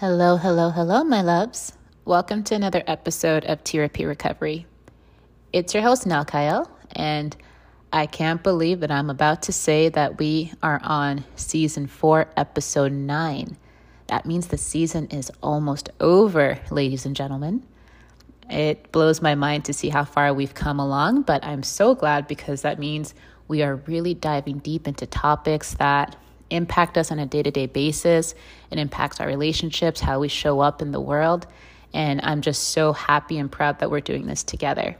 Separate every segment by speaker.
Speaker 1: Hello, hello, hello, my loves. Welcome to another episode of Tearapy Recovery. It's your host, Nell Kyle, and I can't believe that I'm about to say that we are on season four, episode nine. That means the season is almost over, ladies and gentlemen. It blows my mind to see how far we've come along, but I'm so glad because that means we are really diving deep into topics that impact us on a day to day basis. It impacts our relationships, how we show up in the world. And I'm just so happy and proud that we're doing this together.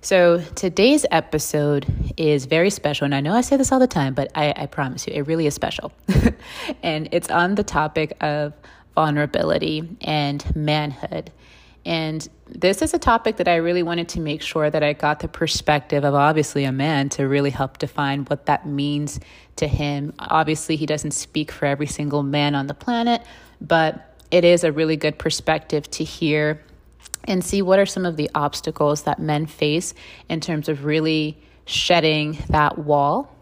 Speaker 1: So, today's episode is very special. And I know I say this all the time, but I, I promise you, it really is special. and it's on the topic of vulnerability and manhood. And this is a topic that I really wanted to make sure that I got the perspective of obviously a man to really help define what that means to him. Obviously, he doesn't speak for every single man on the planet, but it is a really good perspective to hear and see what are some of the obstacles that men face in terms of really shedding that wall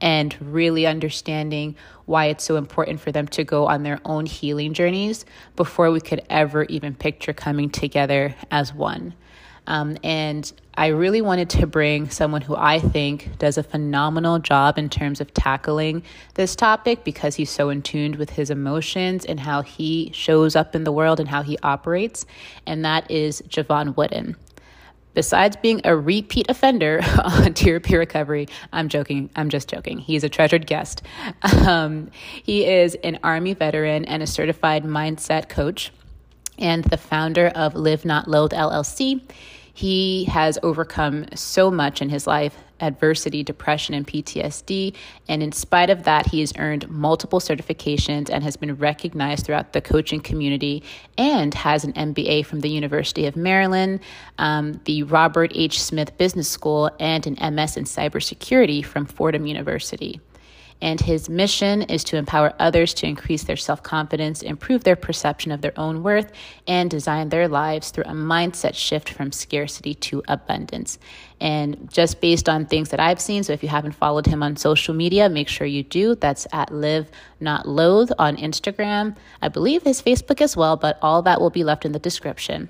Speaker 1: and really understanding why it's so important for them to go on their own healing journeys before we could ever even picture coming together as one. Um, and I really wanted to bring someone who I think does a phenomenal job in terms of tackling this topic because he's so in tune with his emotions and how he shows up in the world and how he operates. And that is Jevon Wooden. Besides being a repeat offender on Tearapy Recovery, I'm joking, I'm just joking. He's a treasured guest. Um, he is an Army veteran and a certified mindset coach and the founder of Live Not Loathe LLC. He has overcome so much in his life adversity, depression, and PTSD. And in spite of that, he has earned multiple certifications and has been recognized throughout the coaching community and has an MBA from the University of Maryland, um, the Robert H. Smith Business School, and an MS in cybersecurity from Fordham University and his mission is to empower others to increase their self confidence, improve their perception of their own worth, and design their lives through a mindset shift from scarcity to abundance. And just based on things that I've seen, so if you haven't followed him on social media, make sure you do. That's at Live Not Loathe on Instagram. I believe his Facebook as well, but all that will be left in the description.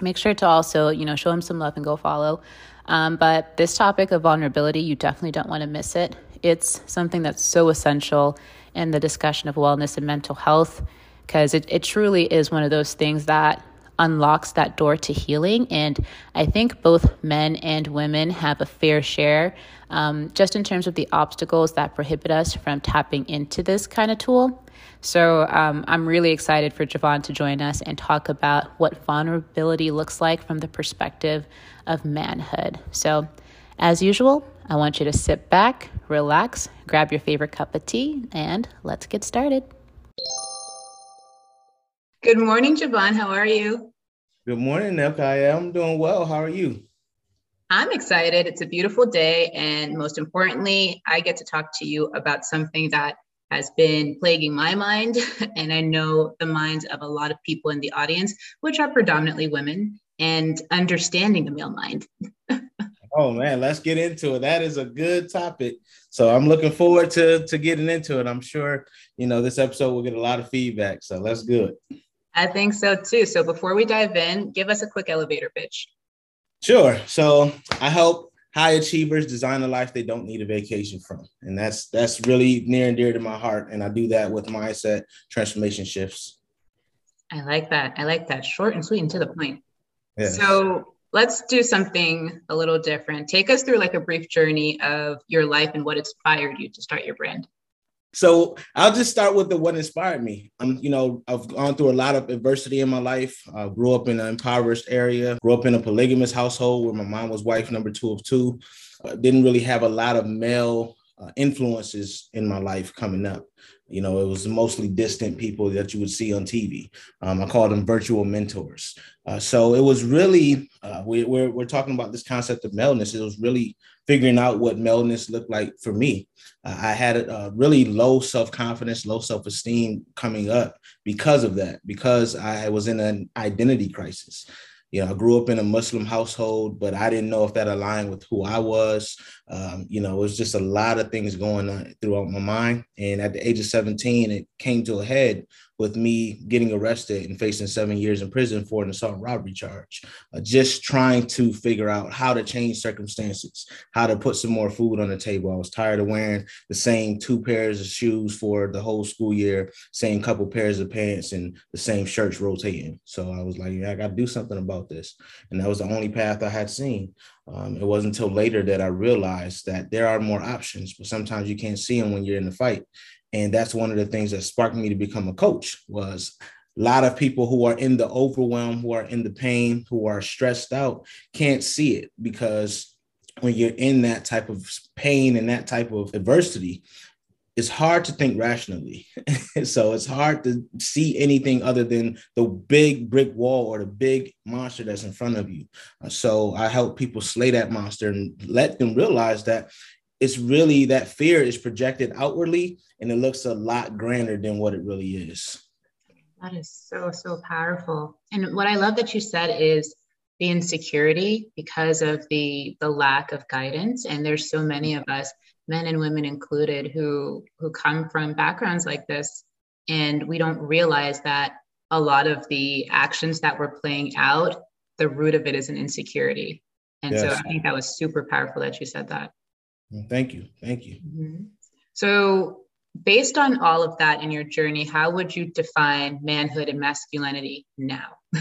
Speaker 1: Make sure to also, you know, show him some love and go follow. Um, but this topic of vulnerability, you definitely don't want to miss it. It's something that's so essential in the discussion of wellness and mental health because it, it truly is one of those things that unlocks that door to healing. And I think both men and women have a fair share um, just in terms of the obstacles that prohibit us from tapping into this kind of tool. So um, I'm really excited for Jevon to join us and talk about what vulnerability looks like from the perspective of manhood. So, as usual, I want you to sit back, relax, grab your favorite cup of tea, and let's get started. Good morning, Jevon. How are you?
Speaker 2: Good morning, Nelka. I'm doing well. How are you?
Speaker 1: I'm excited. It's a beautiful day. And most importantly, I get to talk to you about something that has been plaguing my mind. And I know the minds of a lot of people in the audience, which are predominantly women, and understanding the male mind.
Speaker 2: Oh man, let's get into it. That is a good topic. So I'm looking forward to to getting into it. I'm sure you know this episode will get a lot of feedback. So that's good.
Speaker 1: I think so too. So before we dive in, give us a quick elevator pitch.
Speaker 2: Sure. So I help high achievers design a life they don't need a vacation from, and that's that's really near and dear to my heart. And I do that with mindset transformation shifts.
Speaker 1: I like that. I like that. Short and sweet and to the point. Yes. So let's do something a little different. Take us through like a brief journey of your life and what inspired you to start your brand.
Speaker 2: So I'll just start with the what inspired me. Um, you know, I've gone through a lot of adversity in my life. I grew up in an impoverished area, grew up in a polygamous household where my mom was wife number two of two. Didn't really have a lot of male uh, influences in my life coming up. You know, it was mostly distant people that you would see on TV. Um, I call them virtual mentors. Uh, so it was really, uh, we, we're, we're talking about this concept of maleness. It was really figuring out what maleness looked like for me. Uh, I had a really low self confidence, low self esteem coming up because of that, because I was in an identity crisis. You know, I grew up in a Muslim household, but I didn't know if that aligned with who I was. Um, you know, it was just a lot of things going on throughout my mind. And at the age of 17, it came to a head with me getting arrested and facing seven years in prison for an assault and robbery charge. Uh, just trying to figure out how to change circumstances, how to put some more food on the table. I was tired of wearing the same two pairs of shoes for the whole school year, same couple pairs of pants, and the same shirts rotating. So I was like, yeah, I got to do something about this. And that was the only path I had seen. Um, it wasn't until later that I realized that there are more options, but sometimes you can't see them when you're in the fight. And that's one of the things that sparked me to become a coach was a lot of people who are in the overwhelm who are in the pain who are stressed out can't see it because when you're in that type of pain and that type of adversity it's hard to think rationally so it's hard to see anything other than the big brick wall or the big monster that's in front of you uh, so i help people slay that monster and let them realize that it's really that fear is projected outwardly and it looks a lot grander than what it really is.
Speaker 3: That is so, so powerful. And what I love that you said is the insecurity because of the the lack of guidance. And there's so many of us, men and women included, who who come from backgrounds like this. And we don't realize that a lot of the actions that we're playing out, the root of it is an insecurity. And yes. so I think that was super powerful that you said that.
Speaker 2: Thank you. Thank you. Mm-hmm.
Speaker 3: So, based on all of that in your journey, how would you define manhood and masculinity now?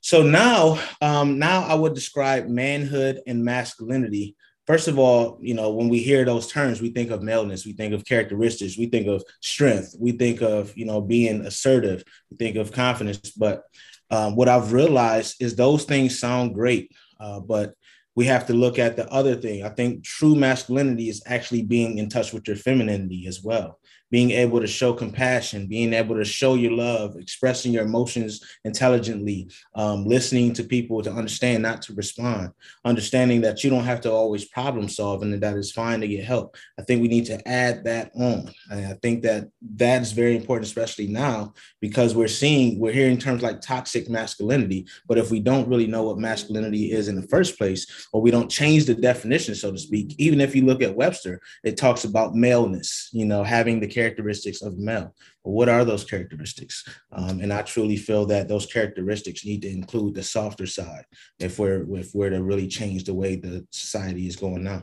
Speaker 2: so now, um, now I would describe manhood and masculinity. First of all, you know, when we hear those terms, we think of maleness, we think of characteristics, we think of strength, we think of, you know, being assertive, we think of confidence. But um, what I've realized is those things sound great, uh, but we have to look at the other thing. I think true masculinity is actually being in touch with your femininity as well being able to show compassion, being able to show your love, expressing your emotions intelligently, um, listening to people to understand, not to respond, understanding that you don't have to always problem solve and that it's fine to get help. I think we need to add that on. And I think that that is very important, especially now, because we're seeing, we're hearing terms like toxic masculinity. But if we don't really know what masculinity is in the first place, or we don't change the definition, so to speak, even if you look at Webster, it talks about maleness, you know, having the characteristics of male. But what are those characteristics? Um, and I truly feel that those characteristics need to include the softer side if we're if we're to really change the way the society is going now.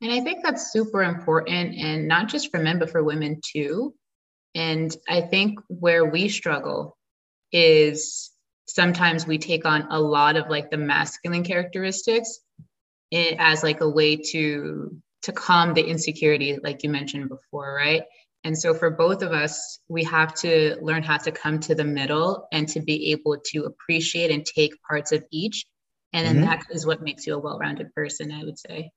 Speaker 3: And I think that's super important, and not just for men, but for women too. And I think where we struggle is sometimes we take on a lot of like the masculine characteristics as like a way to to calm the insecurity like you mentioned before right and so for both of us, we have to learn how to come to the middle and to be able to appreciate and take parts of each. And then mm-hmm. that is what makes you a well rounded person, I would say.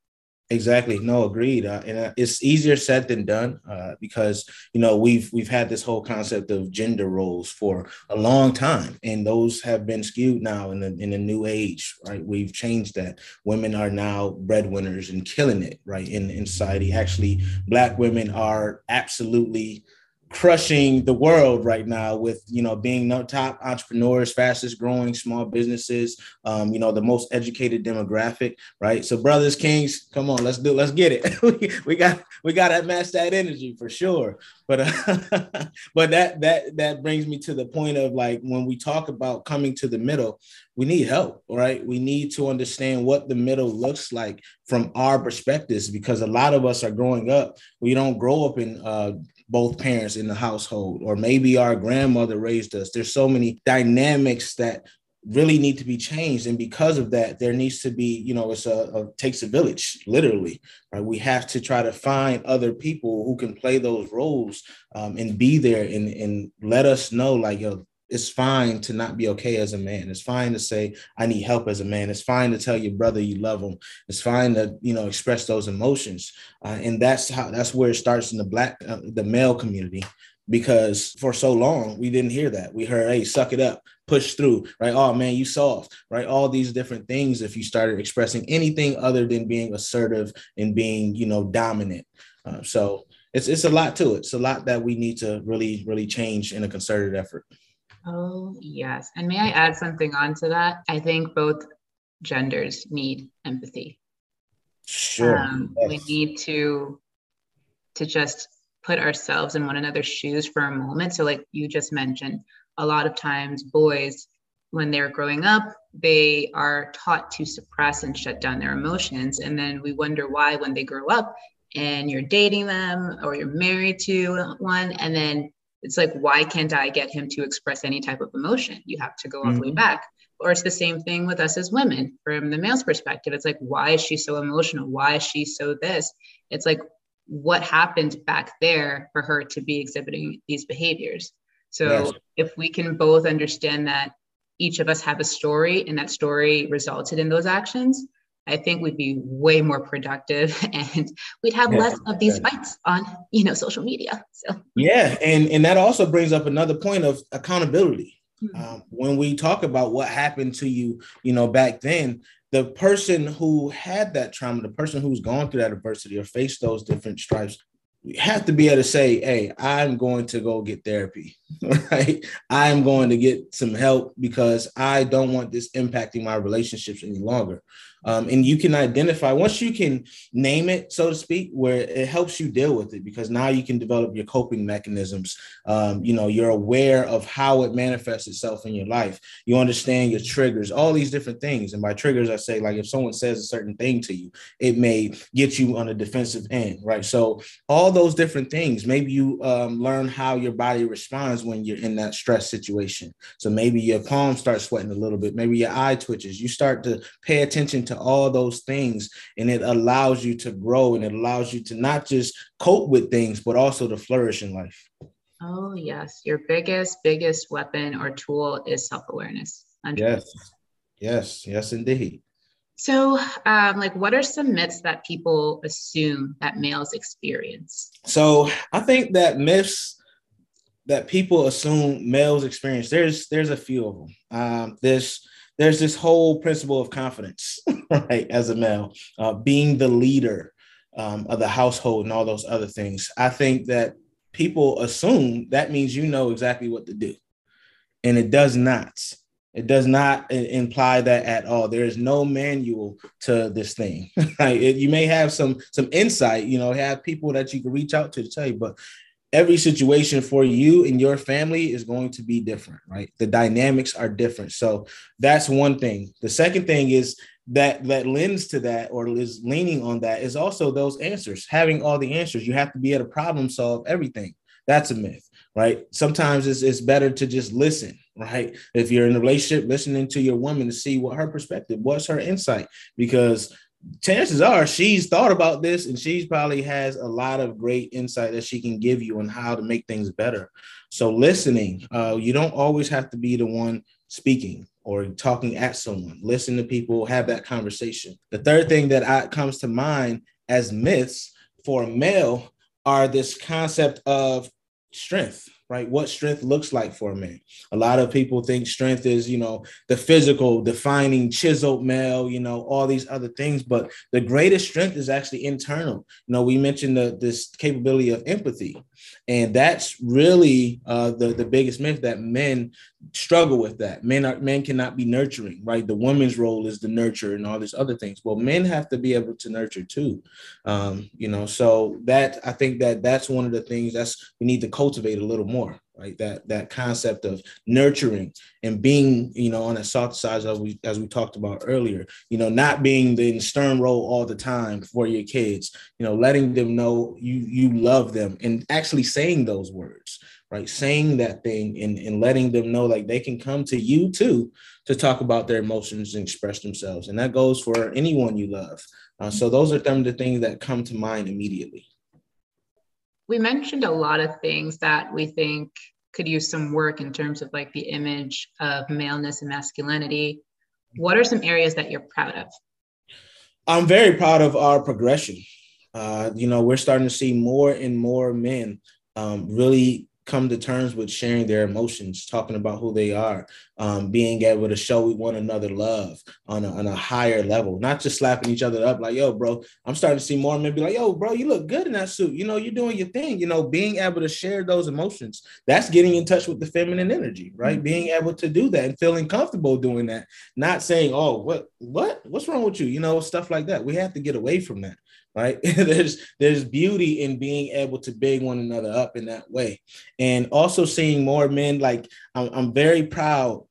Speaker 2: Exactly. No, agreed. Uh, and uh, it's easier said than done uh, because you know we've we've had this whole concept of gender roles for a long time, and those have been skewed now in the in the new age. Right, we've changed that. Women are now breadwinners and killing it. Right in in society. Actually, Black women are absolutely crushing the world right now with you know being top entrepreneurs fastest growing small businesses um, you know the most educated demographic right? So brothers kings come on let's do let's get it. We, we got we got to match that energy for sure. But uh, but that that that brings me to the point of like when we talk about coming to the middle we need help right? We need to understand what the middle looks like from our perspectives because a lot of us are growing up. We don't grow up in uh, both parents in the household, or maybe our grandmother raised us. There's so many dynamics that really need to be changed. And because of that there needs to be you know it's a, a, takes a village literally. Right? We have to try to find other people who can play those roles um, and be there and and let us know like yo it's fine to not be okay as a man. It's fine to say I need help as a man. It's fine to tell your brother you love him. It's fine to you know express those emotions, uh, and that's how that's where it starts in the black uh, the male community because for so long we didn't hear that. We heard, hey, suck it up, push through, right? Oh man, you soft, right? All these different things. If you started expressing anything other than being assertive and being, you know, dominant, uh, so it's it's a lot to it. It's a lot that we need to really really change in a concerted effort.
Speaker 3: Oh, yes. And may I add something onto that? I think both genders need empathy.
Speaker 2: Sure.
Speaker 3: Um, yes. We need to to just put ourselves in one another's shoes for a moment. So, like you just mentioned, a lot of times boys, when they're growing up, they are taught to suppress and shut down their emotions. And then we wonder why when they grow up and you're dating them or you're married to one, and then it's like, why can't I get him to express any type of emotion? You have to go all the way mm-hmm. back. Or it's the same thing with us as women from the male's perspective. It's like, why is she so emotional? Why is she so this? It's like, what happened back there for her to be exhibiting these behaviors? So yes. if we can both understand that each of us have a story and that story resulted in those actions, I think we'd be way more productive and we'd have yeah, less of these fights on, you know, social media. So
Speaker 2: yeah, and and that also brings up another point of accountability. Mm-hmm. Um, when we talk about what happened to you, you know, back then, the person who had that trauma, the person who's gone through that adversity or faced those different stripes, you have to be able to say, hey, I'm going to go get therapy, right? I'm going to get some help because I don't want this impacting my relationships any longer. Um, and you can identify once you can name it, so to speak, where it helps you deal with it because now you can develop your coping mechanisms. Um, you know, you're aware of how it manifests itself in your life. You understand your triggers, all these different things. And by triggers, I say like if someone says a certain thing to you, it may get you on a defensive end, right? So all those different things. Maybe you um, learn how your body responds when you're in that stress situation. So maybe your palms start sweating a little bit. Maybe your eye twitches. You start to pay attention to to all those things and it allows you to grow and it allows you to not just cope with things but also to flourish in life.
Speaker 3: Oh yes. Your biggest biggest weapon or tool is self-awareness.
Speaker 2: Yes. Yes. Yes indeed.
Speaker 3: So um, like what are some myths that people assume that males experience?
Speaker 2: So i think that myths that people assume males experience there's there's a few of them um, there's there's this whole principle of confidence, right? As a male, uh, being the leader um, of the household and all those other things. I think that people assume that means you know exactly what to do, and it does not. It does not imply that at all. There is no manual to this thing. Right? you may have some some insight, you know, have people that you can reach out to to tell you, but every situation for you and your family is going to be different, right? The dynamics are different. So that's one thing. The second thing is that that lends to that or is leaning on that is also those answers, having all the answers. You have to be able to problem solve everything. That's a myth, right? Sometimes it's, it's better to just listen, right? If you're in a relationship, listening to your woman to see what her perspective, what's her insight, because chances are she's thought about this and she's probably has a lot of great insight that she can give you on how to make things better. So listening uh, you don't always have to be the one speaking or talking at someone. Listen to people have that conversation. The third thing that I, comes to mind as myths for a male are this concept of strength right? What strength looks like for a man. A lot of people think strength is, you know, the physical, defining, chiseled male, you know, all these other things. But the greatest strength is actually internal. You know, we mentioned the, this capability of empathy, and that's really uh, the the biggest myth that men struggle with. That men are men cannot be nurturing, right? The woman's role is the nurture and all these other things. Well, men have to be able to nurture too. Um, you know, so that I think that that's one of the things that's we need to cultivate a little more more right? That that concept of nurturing and being you know on a soft side as we as we talked about earlier you know not being the stern role all the time for your kids you know letting them know you you love them and actually saying those words right? Saying that thing and, and letting them know like they can come to you too to talk about their emotions and express themselves. And that goes for anyone you love. Uh, so those are some of the things that come to mind immediately
Speaker 3: we mentioned a lot of things that we think could use some work in terms of like the image of maleness and masculinity. What are some areas that you're proud of?
Speaker 2: I'm very proud of our progression. Uh, you know, we're starting to see more and more men um, really come to terms with sharing their emotions, talking about who they are, um, being able to show one another love on a, on a higher level, not just slapping each other up like, yo, bro, I'm starting to see more men be like, yo, bro, you look good in that suit. You know, you're doing your thing. You know, being able to share those emotions, that's getting in touch with the feminine energy, right? Mm-hmm. Being able to do that and feeling comfortable doing that, not saying, oh, what, what, what's wrong with you? You know, stuff like that. We have to get away from that right? There's there's beauty in being able to big one another up in that way. And also seeing more men like i'm, I'm very proud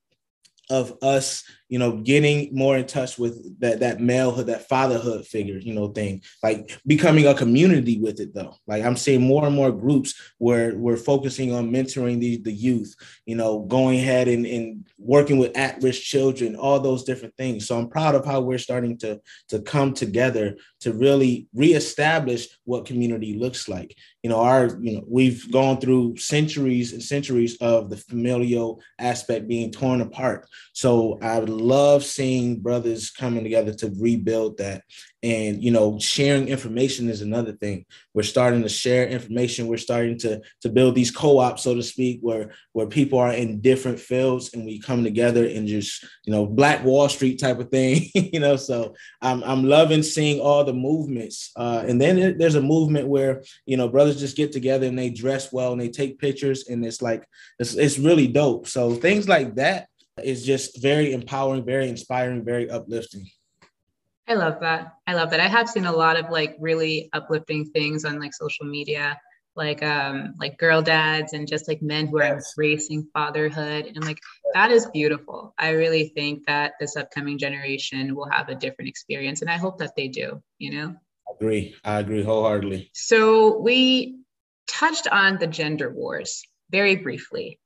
Speaker 2: of us you know, getting more in touch with that that malehood, that fatherhood figure, you know, thing, like becoming a community with it though. Like I'm seeing more and more groups where we're focusing on mentoring the, the youth, you know, going ahead and, and working with at-risk children, all those different things. So I'm proud of how we're starting to, to come together to really reestablish what community looks like. You know, our, you know, we've gone through centuries and centuries of the familial aspect being torn apart. So I would love seeing brothers coming together to rebuild that and you know sharing information is another thing. We're starting to share information. We're starting to to build these co-ops so to speak where where people are in different fields and we come together and just you know black wall street type of thing you know? So i'm, I'm loving seeing all the movements uh, and then there's a movement where you know brothers just get together and they dress well and they take pictures and it's like it's, it's really dope. So things like that is just very empowering, very inspiring, very uplifting.
Speaker 3: I love that. I love that. I have seen a lot of like really uplifting things on like social media, like um like girl dads and just like men who are yes. embracing fatherhood and like that is beautiful. I really think that this upcoming generation will have a different experience and I hope that they do, you know.
Speaker 2: I agree. I agree wholeheartedly.
Speaker 3: So we touched on the gender wars very briefly.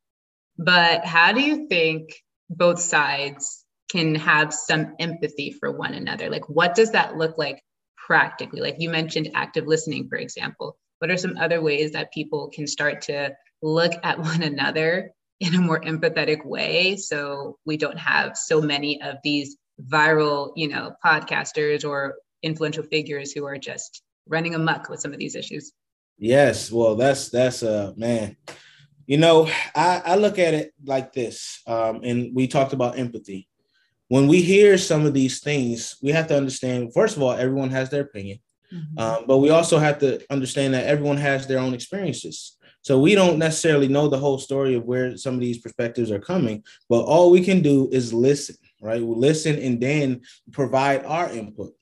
Speaker 3: But how do you think both sides can have some empathy for one another. Like, what does that look like practically? Like, you mentioned active listening, for example. What are some other ways that people can start to look at one another in a more empathetic way so we don't have so many of these viral, you know, podcasters or influential figures who are just running amuck with some of these issues?
Speaker 2: Yes, well, that's that's uh man, you know, I, I look at it like this, um, and we talked about empathy. When we hear some of these things, we have to understand, first of all, everyone has their opinion, mm-hmm. um, but we also have to understand that everyone has their own experiences. So we don't necessarily know the whole story of where some of these perspectives are coming, but all we can do is listen, right? We listen and then provide our input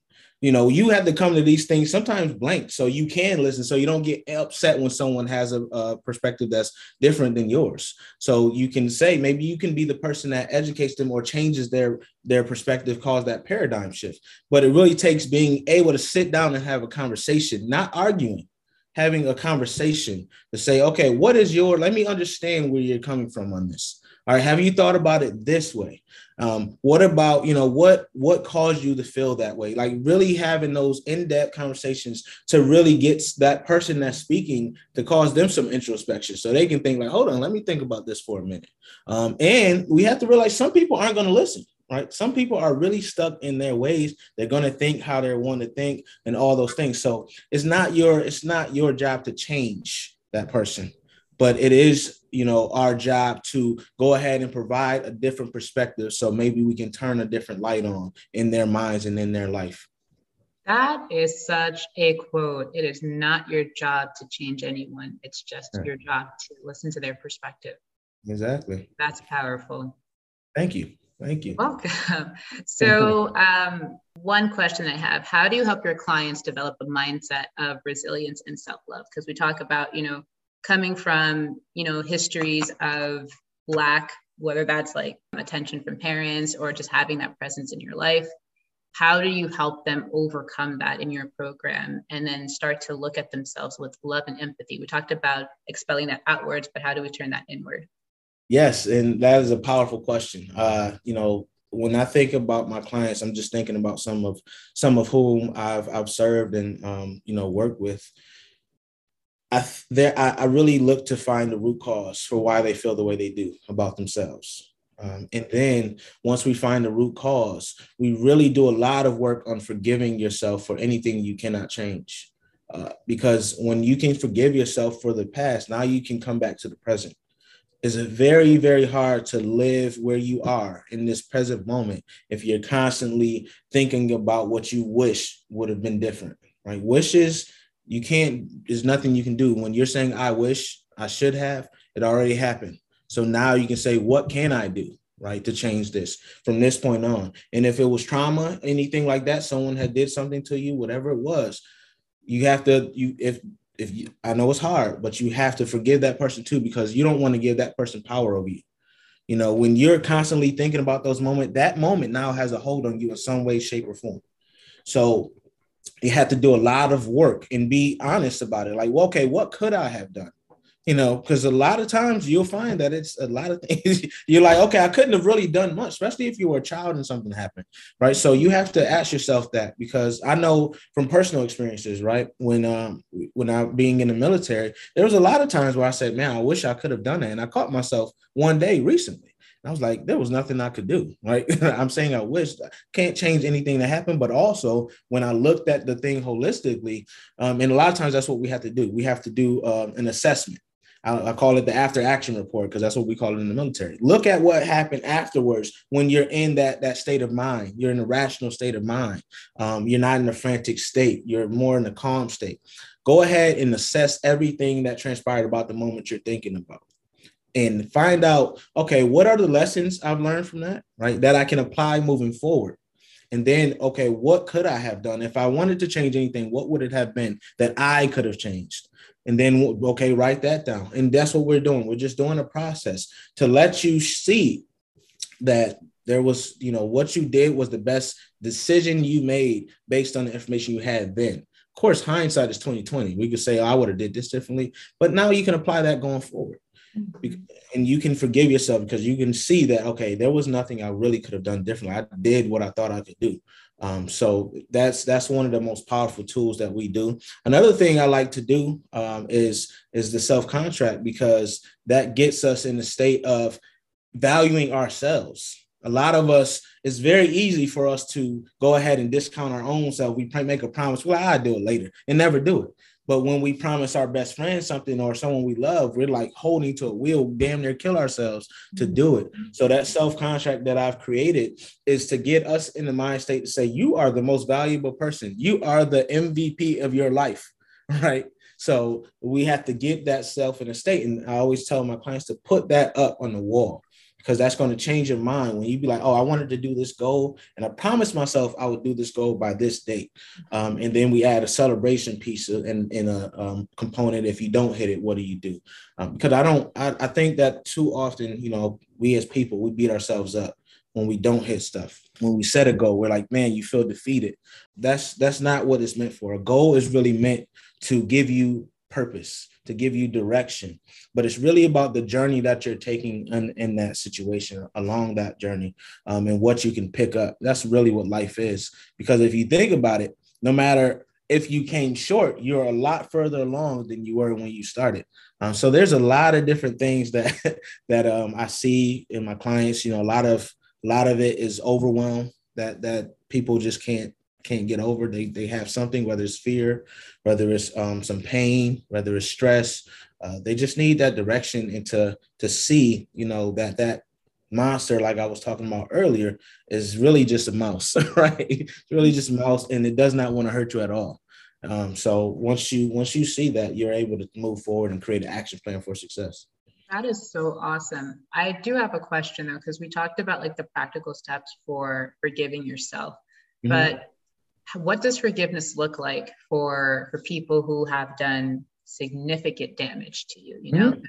Speaker 2: you know you have to come to these things sometimes blank so you can listen so you don't get upset when someone has a, a, perspective that's different than yours. So you can say maybe you can be the person that educates them or changes their their perspective cause that paradigm shift. But it really takes being able to sit down and have a conversation not arguing having a conversation to say okay what is your let me understand where you're coming from on this all right have you thought about it this way um, what about you know what what caused you to feel that way? Like really having those in-depth conversations to really get that person that's speaking to cause them some introspection, so they can think like, hold on, let me think about this for a minute. Um, and we have to realize some people aren't going to listen. Right. Some people are really stuck in their ways. They're going to think how they want to think and all those things. So it's not your it's not your job to change that person, but it is you know our job to go ahead and provide a different perspective. So maybe we can turn a different light on in their minds and in their life.
Speaker 3: That is such a quote. It is not your job to change anyone. It's just right. your job to listen to their perspective.
Speaker 2: Exactly.
Speaker 3: That's powerful.
Speaker 2: Thank you. Thank you.
Speaker 3: Welcome. So um, one question i have how do you help your clients develop a mindset of resilience and self-love? Because we talk about you know coming from you know histories of lack whether that's like attention from parents or just having that presence in your life how do you help them overcome that in your program and then start to look at themselves with love and empathy? We talked about expelling that outwards but how do we turn that inward?
Speaker 2: Yes and that is a powerful question. Uh you know when I think about my clients, I'm just thinking about some of some of whom I've I've served and um, you know worked with. I there I, I, really look to find the root cause for why they feel the way they do about themselves. Um, and then once we find the root cause, we really do a lot of work on forgiving yourself for anything you cannot change. Uh, because when you can forgive yourself for the past, now you can come back to the present. It's very, very hard to live where you are in this present moment if you're constantly thinking about what you wish would have been different, right? Wishes, you can't, there's nothing you can do. When you're saying, I wish I should have, it already happened. So now you can say, what can I do? Right to change this from this point on. And if it was trauma, anything like that, someone had did something to you, whatever it was, you have to you if if you I know it's hard, but you have to forgive that person too because you don't want to give that person power over you. You know, when you're constantly thinking about those moments, that moment now has a hold on you in some way, shape, or form. So you have to do a lot of work and be honest about it. Like, well, okay, what could I have done? you know, because a lot of times you'll find that it's a lot of things you're like, okay, I couldn't have really done much, especially if you were a child and something happened, right? So you have to ask yourself that because I know from personal experiences, right? When um when I being in the military, there was a lot of times where I said, man, I wish I could have done that, and I caught myself one day recently. I was like, there was nothing I could do, right? I'm saying I wish I can't change anything that happened, but also when I looked at the thing holistically, um, and a lot of times that's what we have to do. We have to do um, an assessment I, I call it the after action report because that's what we call it in the military. Look at what happened afterwards when you're in that that state of mind. You're in a rational state of mind. Um, you're not in a frantic state. You're more in a calm state. Go ahead and assess everything that transpired about the moment you're thinking about and find out okay what are the lessons i've learned from that right that i can apply moving forward? And then okay what could i have done? If i wanted to change anything what would it have been that i could have changed? And then okay write that down. And that's what we're doing. We're just doing a process to let you see that there was you know what you did was the best decision you made based on the information you had then. Of course hindsight is 2020 we could say oh, i would have did this differently but now you can apply that going forward mm-hmm. and you can forgive yourself because you can see that okay there was nothing i really could have done differently i did what i thought i could do um, so that's that's one of the most powerful tools that we do. Another thing I like to do um, is is the self contract because that gets us in the state of valuing ourselves. A lot of us, it's very easy for us to go ahead and discount our own self. We make a promise, well, I'll do it later, and never do it. But when we promise our best friend something or someone we love, we're like holding to it. We'll damn near kill ourselves to do it. Mm-hmm. So that self contract that I've created is to get us in the mind state to say, you are the most valuable person. You are the MVP of your life, right? So we have to get that self in a state. And I always tell my clients to put that up on the wall because that's going to change your mind when you be like, oh, I wanted to do this goal, and I promised myself I would do this goal by this date. Um, and then we add a celebration piece and in a um, component. If you don't hit it, what do you do? Um, because I don't, I, I think that too often, you know, we as people we beat ourselves up when we don't hit stuff. When we set a goal, we're like, man, you feel defeated. That's that's not what it's meant for. A goal is really meant to give you purpose to give you direction. But it's really about the journey that you're taking in, in that situation, along that journey, um, and what you can pick up. That's really what life is. Because if you think about it, no matter if you came short, you're a lot further along than you were when you started. Um, so there's a lot of different things that that um, I see in my clients. You know, a lot of a lot of it is overwhelm that that people just can't can't get over. They they have something, whether it's fear, whether it's um, some pain, whether it's stress. Uh, they just need that direction and to to see, you know, that that monster, like I was talking about earlier, is really just a mouse, right? It's really just a mouse, and it does not want to hurt you at all. Um, so once you once you see that, you're able to move forward and create an action plan for success.
Speaker 3: That is so awesome. I do have a question though, because we talked about like the practical steps for forgiving yourself. Mm-hmm. But what does forgiveness look like for for people who have done significant damage to you you know mm-hmm.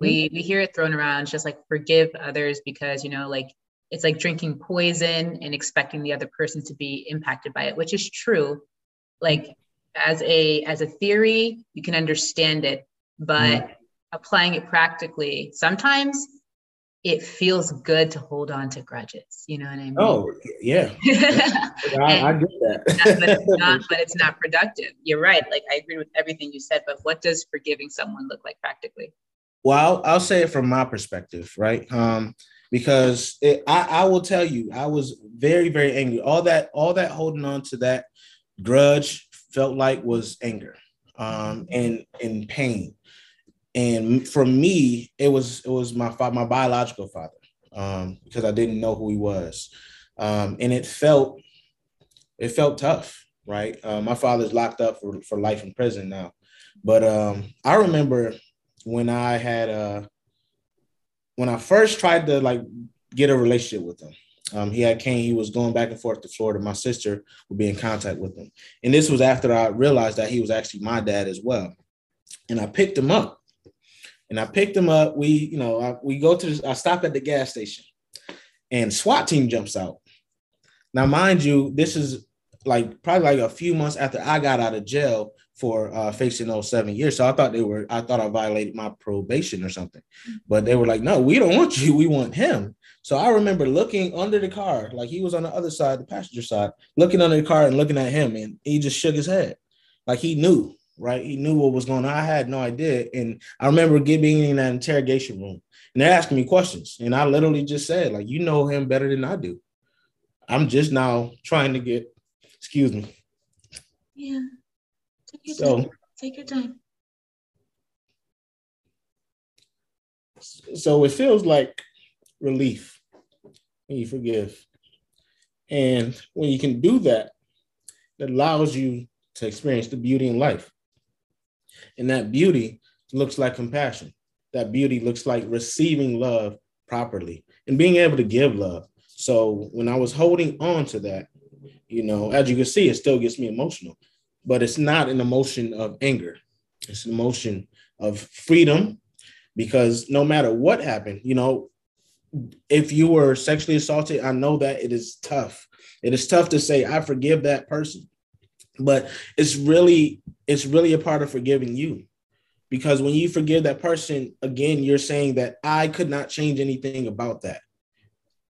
Speaker 3: we we hear it thrown around just like forgive others because you know like it's like drinking poison and expecting the other person to be impacted by it which is true like as a as a theory you can understand it but mm-hmm. applying it practically sometimes it feels good to hold on to grudges. You know what I mean?
Speaker 2: Oh, yeah. I, I, get that.
Speaker 3: but, it's not, but it's not productive. You're right. Like I agree with everything you said, but what does forgiving someone look like practically?
Speaker 2: Well, I'll, I'll say it from my perspective, right? Um, because it, I, I will tell you, I was very, very angry. All that, all that holding on to that grudge felt like was anger um, and in pain. And for me, it was it was my my biological father, um, because I didn't know who he was, um, and it felt it felt tough, right? Uh, my father's locked up for, for life in prison now, but um, I remember when I had uh, when I first tried to like get a relationship with him. Um, he had came, he was going back and forth to Florida. My sister would be in contact with him. And this was after I realized that he was actually my dad as well. And I picked him up. And I picked him up. We, you know, I, we go to, the, I stop at the gas station and SWAT team jumps out. Now, mind you, this is like probably like a few months after I got out of jail for uh, facing those seven years. So I thought they were, I thought I violated my probation or something. But they were like, no, we don't want you. We want him. So I remember looking under the car, like he was on the other side, the passenger side, looking under the car and looking at him, and he just shook his head, like he knew, right? He knew what was going on. I had no idea, and I remember being in that interrogation room, and they're asking me questions, and I literally just said, like, you know him better than I do. I'm just now trying to get, excuse me.
Speaker 3: Yeah. Take your so, time. Take your time.
Speaker 2: So it feels like relief and you forgive. And when you can do that, it allows you to experience the beauty in life. And that beauty looks like compassion. That beauty looks like receiving love properly and being able to give love. So when I was holding on to that, you know, as you can see, it still gets me emotional, but it's not an emotion of anger. It's an emotion of freedom because no matter what happened, you know, if you were sexually assaulted, I know that it is tough. It is tough to say I forgive that person, but it's really it's really a part of forgiving you, because when you forgive that person, again, you're saying that I could not change anything about that.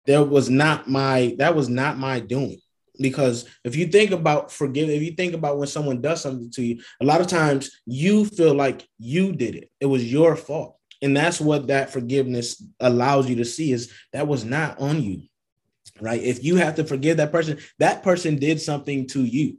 Speaker 2: That was not my that was not my doing. Because if you think about forgive, if you think about when someone does something to you, a lot of times you feel like you did it. It was your fault and that's what that forgiveness allows you to see is that was not on you right if you have to forgive that person that person did something to you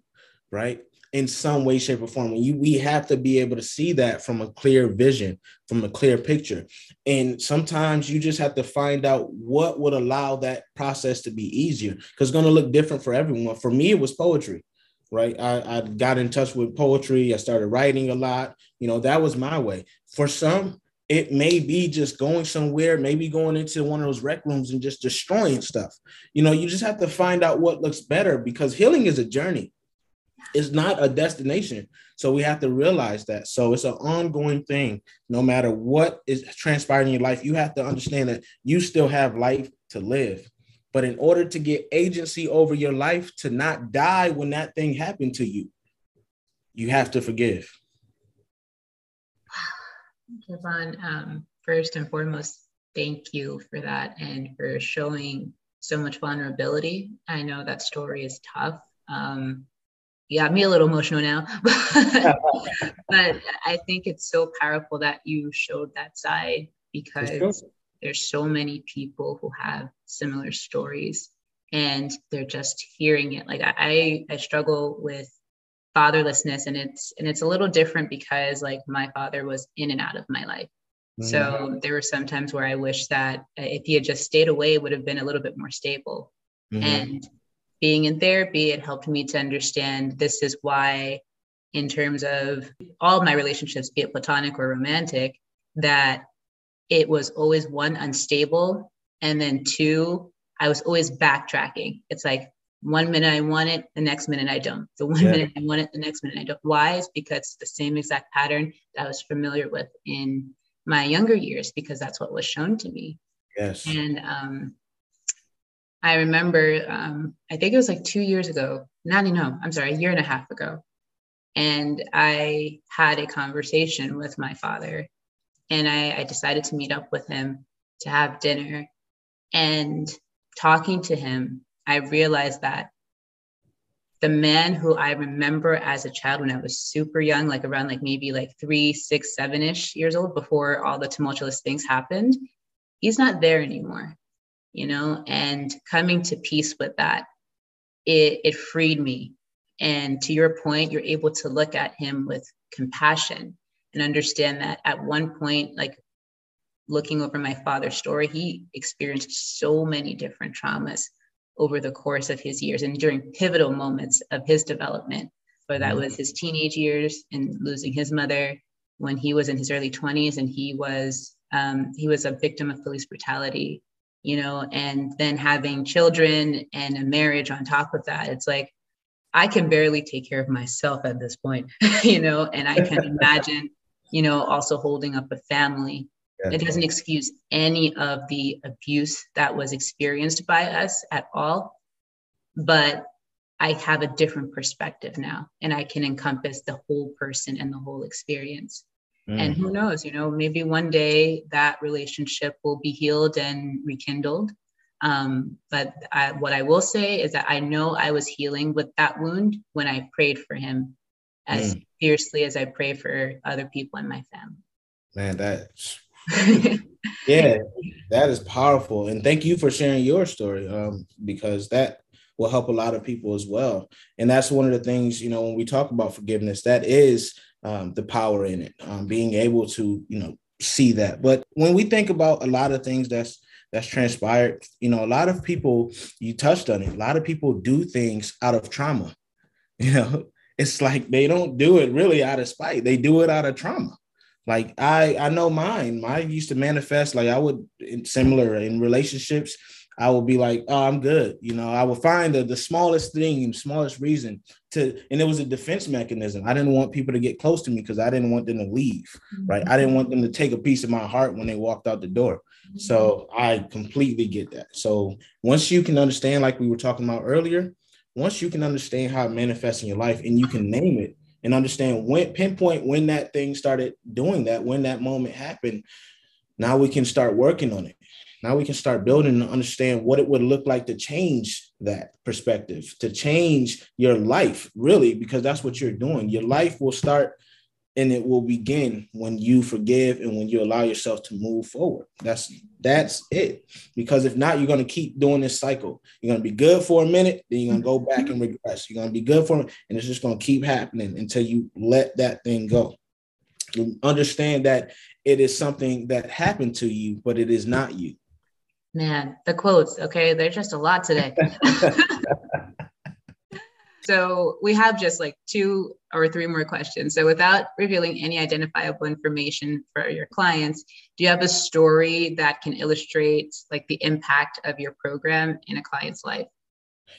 Speaker 2: right in some way shape or form. You, we have to be able to see that from a clear vision from a clear picture. And sometimes you just have to find out what would allow that process to be easier because it's going to look different for everyone. For me it was poetry right? I, I got in touch with poetry. I started writing a lot. You know that was my way. For some it may be just going somewhere, maybe going into one of those rec rooms and just destroying stuff. You know, you just have to find out what looks better because healing is a journey. It's not a destination. So we have to realize that. So it's an ongoing thing. No matter what is transpiring in your life, you have to understand that you still have life to live. But in order to get agency over your life, to not die when that thing happened to you, you have to forgive.
Speaker 3: Jevon, um, first and foremost, thank you for that and for showing so much vulnerability. I know that story is tough. Um, you got me a little emotional now, but I think it's so powerful that you showed that side because there's so many people who have similar stories and they're just hearing it. Like I, I struggle with fatherlessness and it's and it's a little different because like my father was in and out of my life mm-hmm. so there were some times where i wish that if he had just stayed away it would have been a little bit more stable mm-hmm. and being in therapy it helped me to understand this is why in terms of all of my relationships be it platonic or romantic that it was always one unstable and then two i was always backtracking it's like one minute I want it, the next minute I don't. The one yeah. minute I want it, the next minute I don't. Why? Is because it's the same exact pattern that I was familiar with in my younger years because that's what was shown to me.
Speaker 2: Yes.
Speaker 3: And um, I remember, um, I think it was like two years ago. Not no, I'm sorry, a year and a half ago. And I had a conversation with my father, and I, I decided to meet up with him to have dinner. And talking to him, I realized that the man who I remember as a child when I was super young, like around like maybe like three, six, seven ish years old before all the tumultuous things happened, he's not there anymore, you know? And coming to peace with that, it, it freed me. And to your point, you're able to look at him with compassion and understand that at one point, like looking over my father's story, he experienced so many different traumas over the course of his years and during pivotal moments of his development, whether that mm-hmm. was his teenage years and losing his mother when he was in his early 20s and he was um, he was a victim of police brutality, you know, and then having children and a marriage on top of that. It's like I can barely take care of myself at this point, you know, and I can imagine, you know, also holding up a family. Yeah. It doesn't excuse any of the abuse that was experienced by us at all. But I have a different perspective now, and I can encompass the whole person and the whole experience. Mm. And who knows, you know, maybe one day that relationship will be healed and rekindled. Um, but I, what I will say is that I know I was healing with that wound when I prayed for him as mm. fiercely as I pray for other people in my family.
Speaker 2: Man, that's yeah, that is powerful. And thank you for sharing your story um, because that will help a lot of people as well. And that's one of the things, you know, when we talk about forgiveness, that is um, the power in it, um, being able to, you know, see that. But when we think about a lot of things that's that's transpired. You know, a lot of people, you touched on it, a lot of people do things out of trauma. You know, it's like they don't do it really out of spite, they do it out of trauma. Like I, I know mine. Mine used to manifest like I would in similar in relationships. I would be like, oh, I'm good. You know, I would find the, the smallest thing, smallest reason to, and it was a defense mechanism. I didn't want people to get close to me because I didn't want them to leave, right? I didn't want them to take a piece of my heart when they walked out the door. So I completely get that. So once you can understand, like we were talking about earlier, once you can understand how it manifests in your life and you can name it and understand when pinpoint when that thing started doing that, when that moment happened, now we can start working on it. Now we can start building and understand what it would look like to change that perspective, to change your life, really, because that's what you're doing. Your life will start and it will begin when you forgive and when you allow yourself to move forward. That's that's it. Because if not you're going to keep doing this cycle. You're going to be good for a minute then you're going to go back and regress. You're going to be good for it and it's just going to keep happening until you let that thing go. You understand that it is something that happened to you but it is not you
Speaker 3: man the quotes okay they're just a lot today So we have just like two or three more questions. So without revealing any identifiable information for your clients, do you have a story that can illustrate like the impact of your program in a client's life?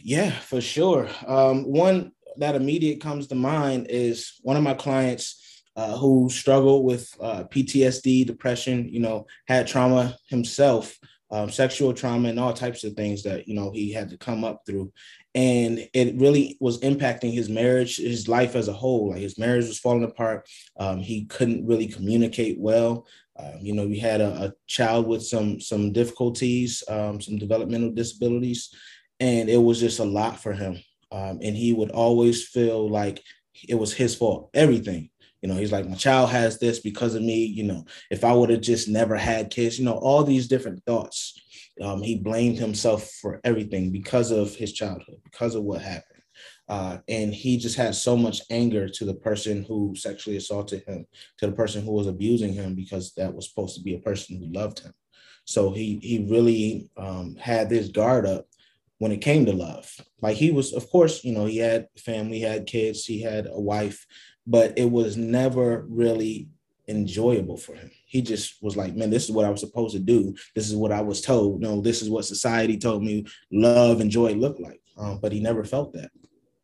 Speaker 2: Yeah, for sure. Um, one that immediate comes to mind is one of my clients uh, who struggled with uh, PTSD, depression, you know, had trauma himself, um, sexual trauma, and all types of things that, you know, he had to come up through. And it really was impacting his marriage his life as a whole. Like his marriage was falling apart. Um, he couldn't really communicate well. Um, you know we had a, a, child with some some difficulties um, some developmental disabilities and it was just a lot for him. Um, and he would always feel like it was his fault everything you know he's like my child has this because of me you know if i would have just never had kids you know all these different thoughts um, he blamed himself for everything because of his childhood, because of what happened. Uh, and he just had so much anger to the person who sexually assaulted him, to the person who was abusing him, because that was supposed to be a person who loved him. So he he really um, had this guard up when it came to love. Like he was, of course, you know, he had family, he had kids, he had a wife, but it was never really enjoyable for him. He just was like, man, this is what I was supposed to do. This is what I was told. No, this is what society told me love and joy look like. Um, but he never felt that.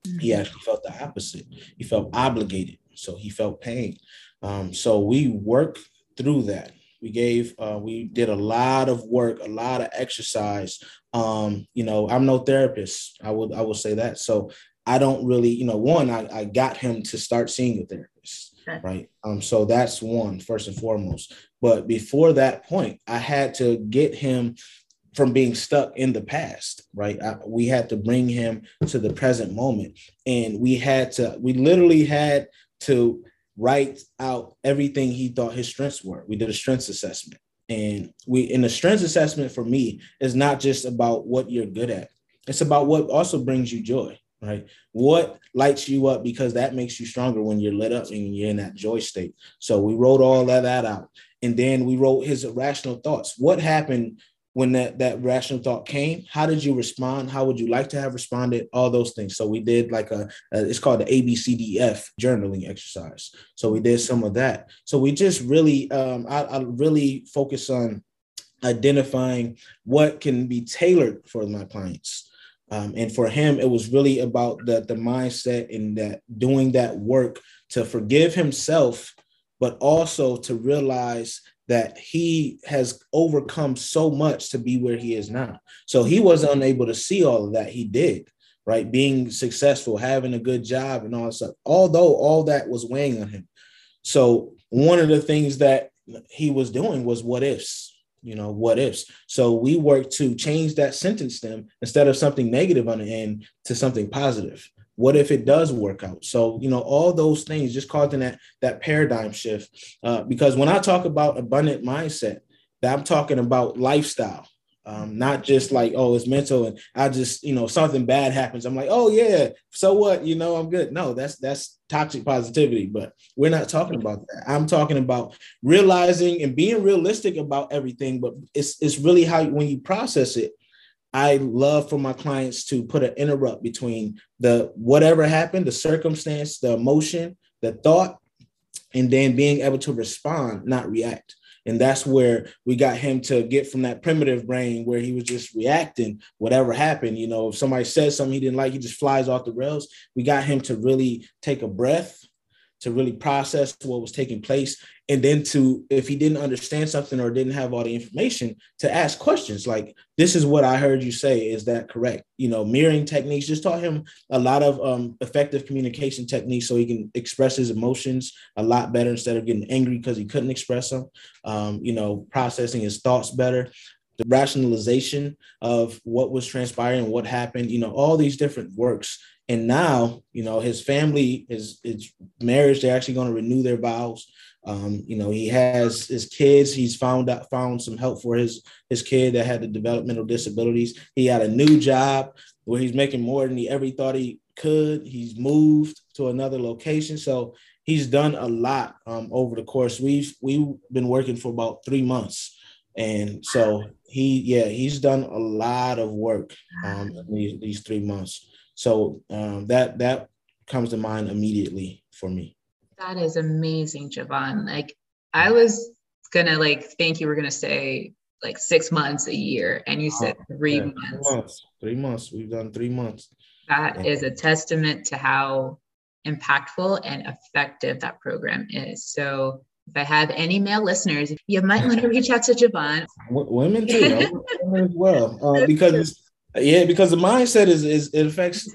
Speaker 2: Mm-hmm. He actually felt the opposite. He felt obligated. So he felt pain. Um, so we worked through that. We gave, uh, we did a lot of work, a lot of exercise. Um, you know, I'm no therapist. I would, I will say that. So I don't really, you know, one, I, I got him to start seeing a therapist right? Um, so that's one first and foremost. But before that point, I had to get him from being stuck in the past, right? I, we had to bring him to the present moment, and we had to, we literally had to write out everything he thought his strengths were. We did a strengths assessment. And we in the strengths assessment for me is not just about what you're good at. It's about what also brings you joy. Right? What lights you up because that makes you stronger when you're lit up and you're in that joy state. So we wrote all of that out. And then we wrote his rational thoughts. What happened when that, that rational thought came? How did you respond? How would you like to have responded? All those things. So we did like a, a it's called the ABCDE journaling exercise. So we did some of that. So we just really, um, I, I really focus on identifying what can be tailored for my clients um, and for him, it was really about the, the mindset and that doing that work to forgive himself, but also to realize that he has overcome so much to be where he is now. So he was unable to see all of that. He did, right? Being successful, having a good job, and all that stuff. Although all that was weighing on him. So one of the things that he was doing was what ifs you know, what ifs. So we work to change that sentence stem instead of something negative on the end to something positive. What if it does work out? So, you know, all those things just causing that that paradigm shift. Uh, because when I talk about abundant mindset, that I'm talking about lifestyle um, not just like oh it's mental and i just you know something bad happens. I'm like oh yeah so what? You know i'm good. No that's that's toxic positivity but we're not talking about that. I'm talking about realizing and being realistic about everything but it's it's really how when you process it i love for my clients to put an interrupt between the whatever happened the circumstance the emotion the thought and then being able to respond not react and that's where we got him to get from that primitive brain where he was just reacting, whatever happened. You know, if somebody says something he didn't like, he just flies off the rails. We got him to really take a breath, to really process what was taking place and then to if he didn't understand something or didn't have all the information to ask questions. Like this is what i heard you say. Is that correct? You know mirroring techniques just taught him a lot of um, effective communication techniques so he can express his emotions a lot better instead of getting angry because he couldn't express them um, you know processing his thoughts better the rationalization of what was transpiring what happened you know all these different works and now you know his family his his marriage they're actually going to renew their vows um, you know, he has his kids. He's found out found some help for his his kid that had the developmental disabilities. He had a new job where he's making more than he ever thought he could. He's moved to another location, so he's done a lot um, over the course. We've we've been working for about three months, and so he yeah he's done a lot of work um, these, these three months. So um, that that comes to mind immediately for me.
Speaker 3: That is amazing, Jevon. Like I was gonna like think you were gonna say like six months a year, and you said oh, three, yeah, months.
Speaker 2: three months. Three months. We've done three months.
Speaker 3: That yeah. is a testament to how impactful and effective that program is. So if I have any male listeners, you might want to reach out to Jevon.
Speaker 2: women too, women as well, uh, because yeah, because the mindset is is it affects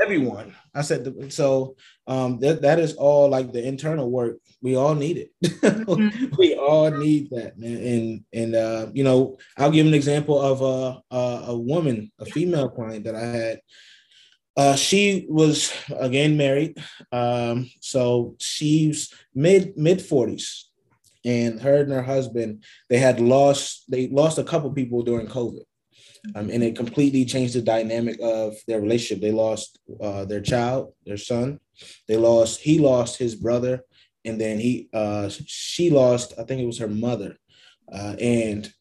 Speaker 2: everyone. I said the, so. Um, that that is all like the internal work. We all need it. mm-hmm. we all need that, man. And and uh, you know, I'll give an example of a a, a woman, a female client that I had. Uh, she was again married, um, so she's mid mid forties, and her and her husband they had lost they lost a couple people during COVID um, and it completely changed the dynamic of their relationship. They lost uh, their child, their son. They lost. He lost his brother, and then he uh, she lost. I think it was her mother, uh, and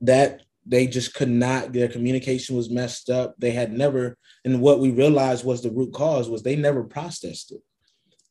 Speaker 2: that they just could not. Their communication was messed up. They had never, and what we realized was the root cause was they never processed it.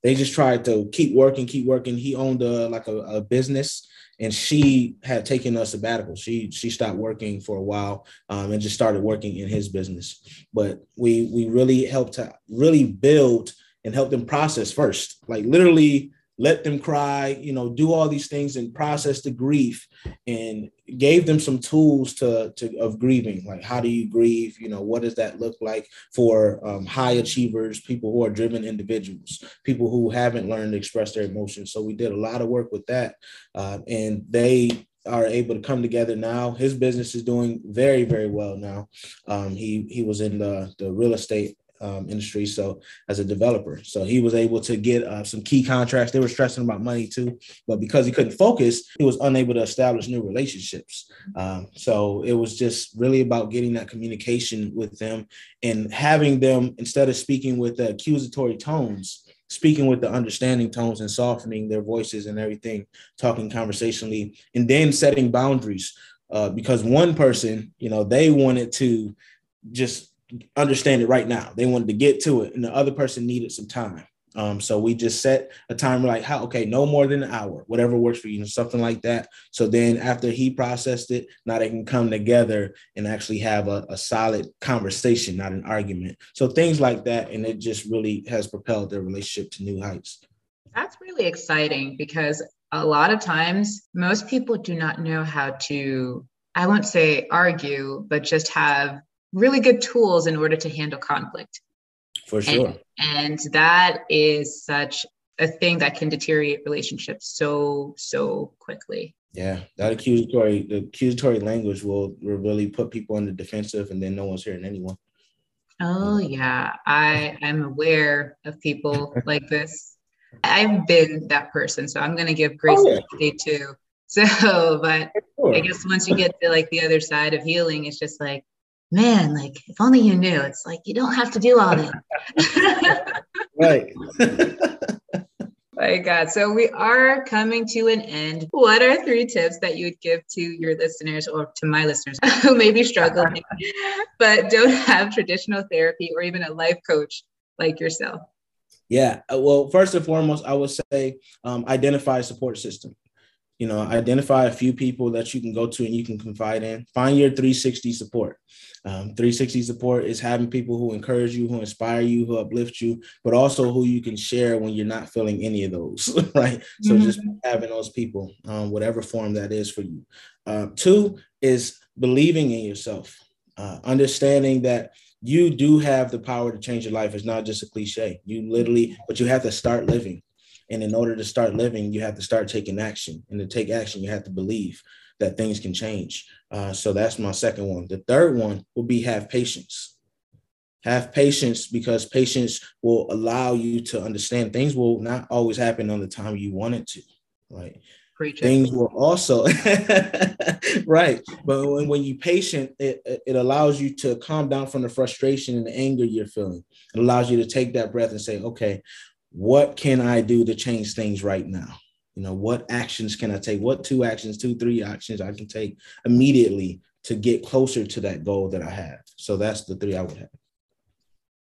Speaker 2: They just tried to keep working, keep working. He owned a like a, a business and she had taken a sabbatical. She she stopped working for a while um, and just started working in his business. But we we really helped to really build and help them process first, like literally let them cry, you know, do all these things and process the grief and gave them some tools to, to of grieving. Like how do you grieve? You know, what does that look like for um, high achievers, people who are driven individuals, people who haven't learned to express their emotions. So we did a lot of work with that. Uh, and they are able to come together now. His business is doing very, very well now. Um, he he was in the, the real estate um, industry, so as a developer. So he was able to get uh, some key contracts. They were stressing about money too, but because he couldn't focus, he was unable to establish new relationships. Um, so it was just really about getting that communication with them and having them instead of speaking with the accusatory tones speaking with the understanding tones and softening their voices and everything, talking conversationally, and then setting boundaries. Uh, because one person, you know, they wanted to just understand it right now. They wanted to get to it, and the other person needed some time. Um, so we just set a timer like how okay, no more than an hour, whatever works for you, something like that. So then after he processed it, now they can come together and actually have a, a solid conversation, not an argument. So things like that, and it just really has propelled their relationship to new heights.
Speaker 3: That's really exciting because a lot of times most people do not know how to, I won't say argue, but just have really good tools in order to handle conflict.
Speaker 2: For sure.
Speaker 3: And, and that is such a thing that can deteriorate relationships so, so quickly.
Speaker 2: Yeah, that accusatory, the accusatory language will, will really put people on the defensive and then no one's hearing anyone.
Speaker 3: Oh yeah, I am aware of people like this. I've been that person, so I'm gonna give grace oh, yeah. too. So, but sure. I guess once you get to like the other side of healing, it's just like, man, like if only you knew. It's like you don't have to do all that.
Speaker 2: right.
Speaker 3: My God. So we are coming to an end. What are three tips that you would give to your listeners or to my listeners who may be struggling, but don't have traditional therapy or even a life coach like yourself?
Speaker 2: Yeah. Well, first and foremost, I would say um, identify a support system you know identify a few people that you can go to and you can confide in. Find your 360 support. Um, 360 support is having people who encourage you who inspire you who uplift you but also who you can share when you're not feeling any of those right? So mm-hmm. just having those people um, whatever form that is for you. Uh, two is believing in yourself uh, understanding that you do have the power to change your life. It's not just a cliche. You literally but you have to start living and in order to start living, you have to start taking action. And to take action, you have to believe that things can change. Uh, so that's my second one. The third one will be have patience. Have patience because patience will allow you to understand things will not always happen on the time you want it to. Right. Preach things will also right but when, when you patient it, it allows you to calm down from the frustration and the anger you're feeling it allows you to take that breath and say okay what can I do to change things right now? You know, what actions can I take? What two actions, two, three actions I can take immediately to get closer to that goal that I have? So that's the three I would have.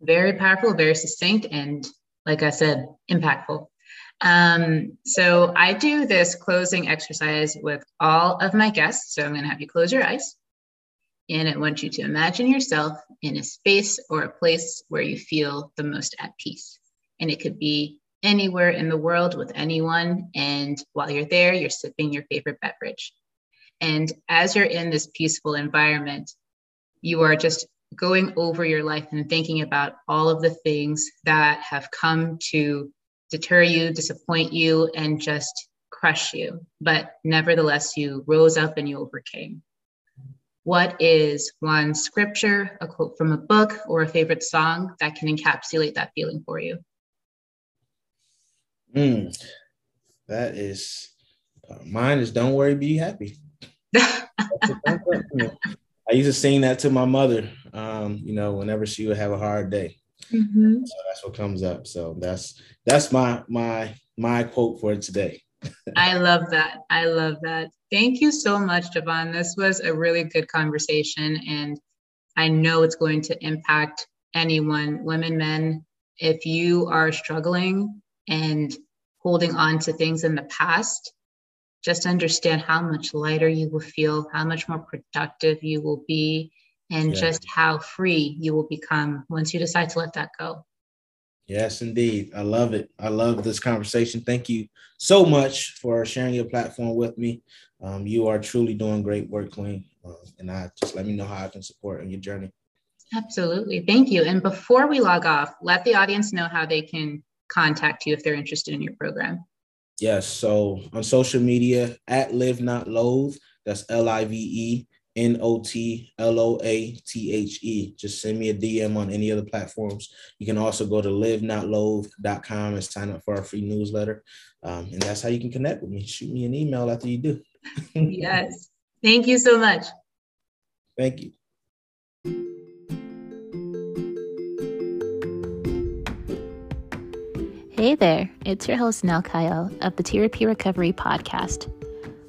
Speaker 3: Very powerful, very succinct, and like I said, impactful. Um, so I do this closing exercise with all of my guests. So I'm going to have you close your eyes. And I want you to imagine yourself in a space or a place where you feel the most at peace and it could be anywhere in the world with anyone. And while you're there, you're sipping your favorite beverage. And as you're in this peaceful environment, you are just going over your life and thinking about all of the things that have come to deter you, disappoint you, and just crush you. But nevertheless, you rose up and you overcame. What is one scripture, a quote from a book, or a favorite song that can encapsulate that feeling for you?
Speaker 2: Mm, that is uh, mine. Is don't worry, be happy. I used to sing that to my mother. Um, you know, whenever she would have a hard day. Mm-hmm. So that's what comes up. So that's that's my my my quote for today.
Speaker 3: I love that. I love that. Thank you so much, Jevon. This was a really good conversation, and I know it's going to impact anyone, women, men. If you are struggling and holding on to things in the past, just understand how much lighter you will feel, how much more productive you will be, and yeah. just how free you will become once you decide to let that go.
Speaker 2: Yes, indeed. I love it. I love this conversation. Thank you so much for sharing your platform with me. Um, you are truly doing great work, Queen. Uh, and I just let me know how I can support in your journey.
Speaker 3: Absolutely. Thank you. And before we log off, let the audience know how they can contact you if they're interested in your program?
Speaker 2: Yes. So on social media at Live Not Loathe, that's L I V E N O T L O A T H E. Just send me a DM on any of the platforms. You can also go to livenotloathe.com and sign up for our free newsletter. Um, and that's how you can connect with me. Shoot me an email after you do.
Speaker 3: yes. Thank you so much.
Speaker 2: Thank you.
Speaker 1: Hey there, it's your host Nell Kyle of the Tearapy Recovery Podcast.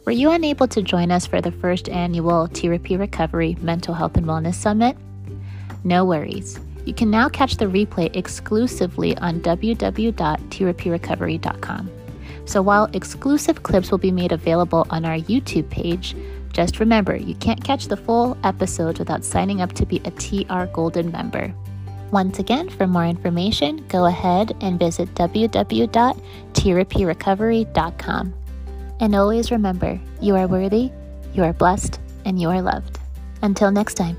Speaker 1: Were you unable to join us for the first annual Tearapy Recovery Mental Health and Wellness Summit? No worries. You can now catch the replay exclusively on www.tearapyrecovery.com. So while exclusive clips will be made available on our YouTube page, just remember you can't catch the full episodes without signing up to be a TR Golden member. Once again, for more information, go ahead and visit www.tearapyrecovery.com. And always remember, you are worthy, you are blessed, and you are loved. Until next time.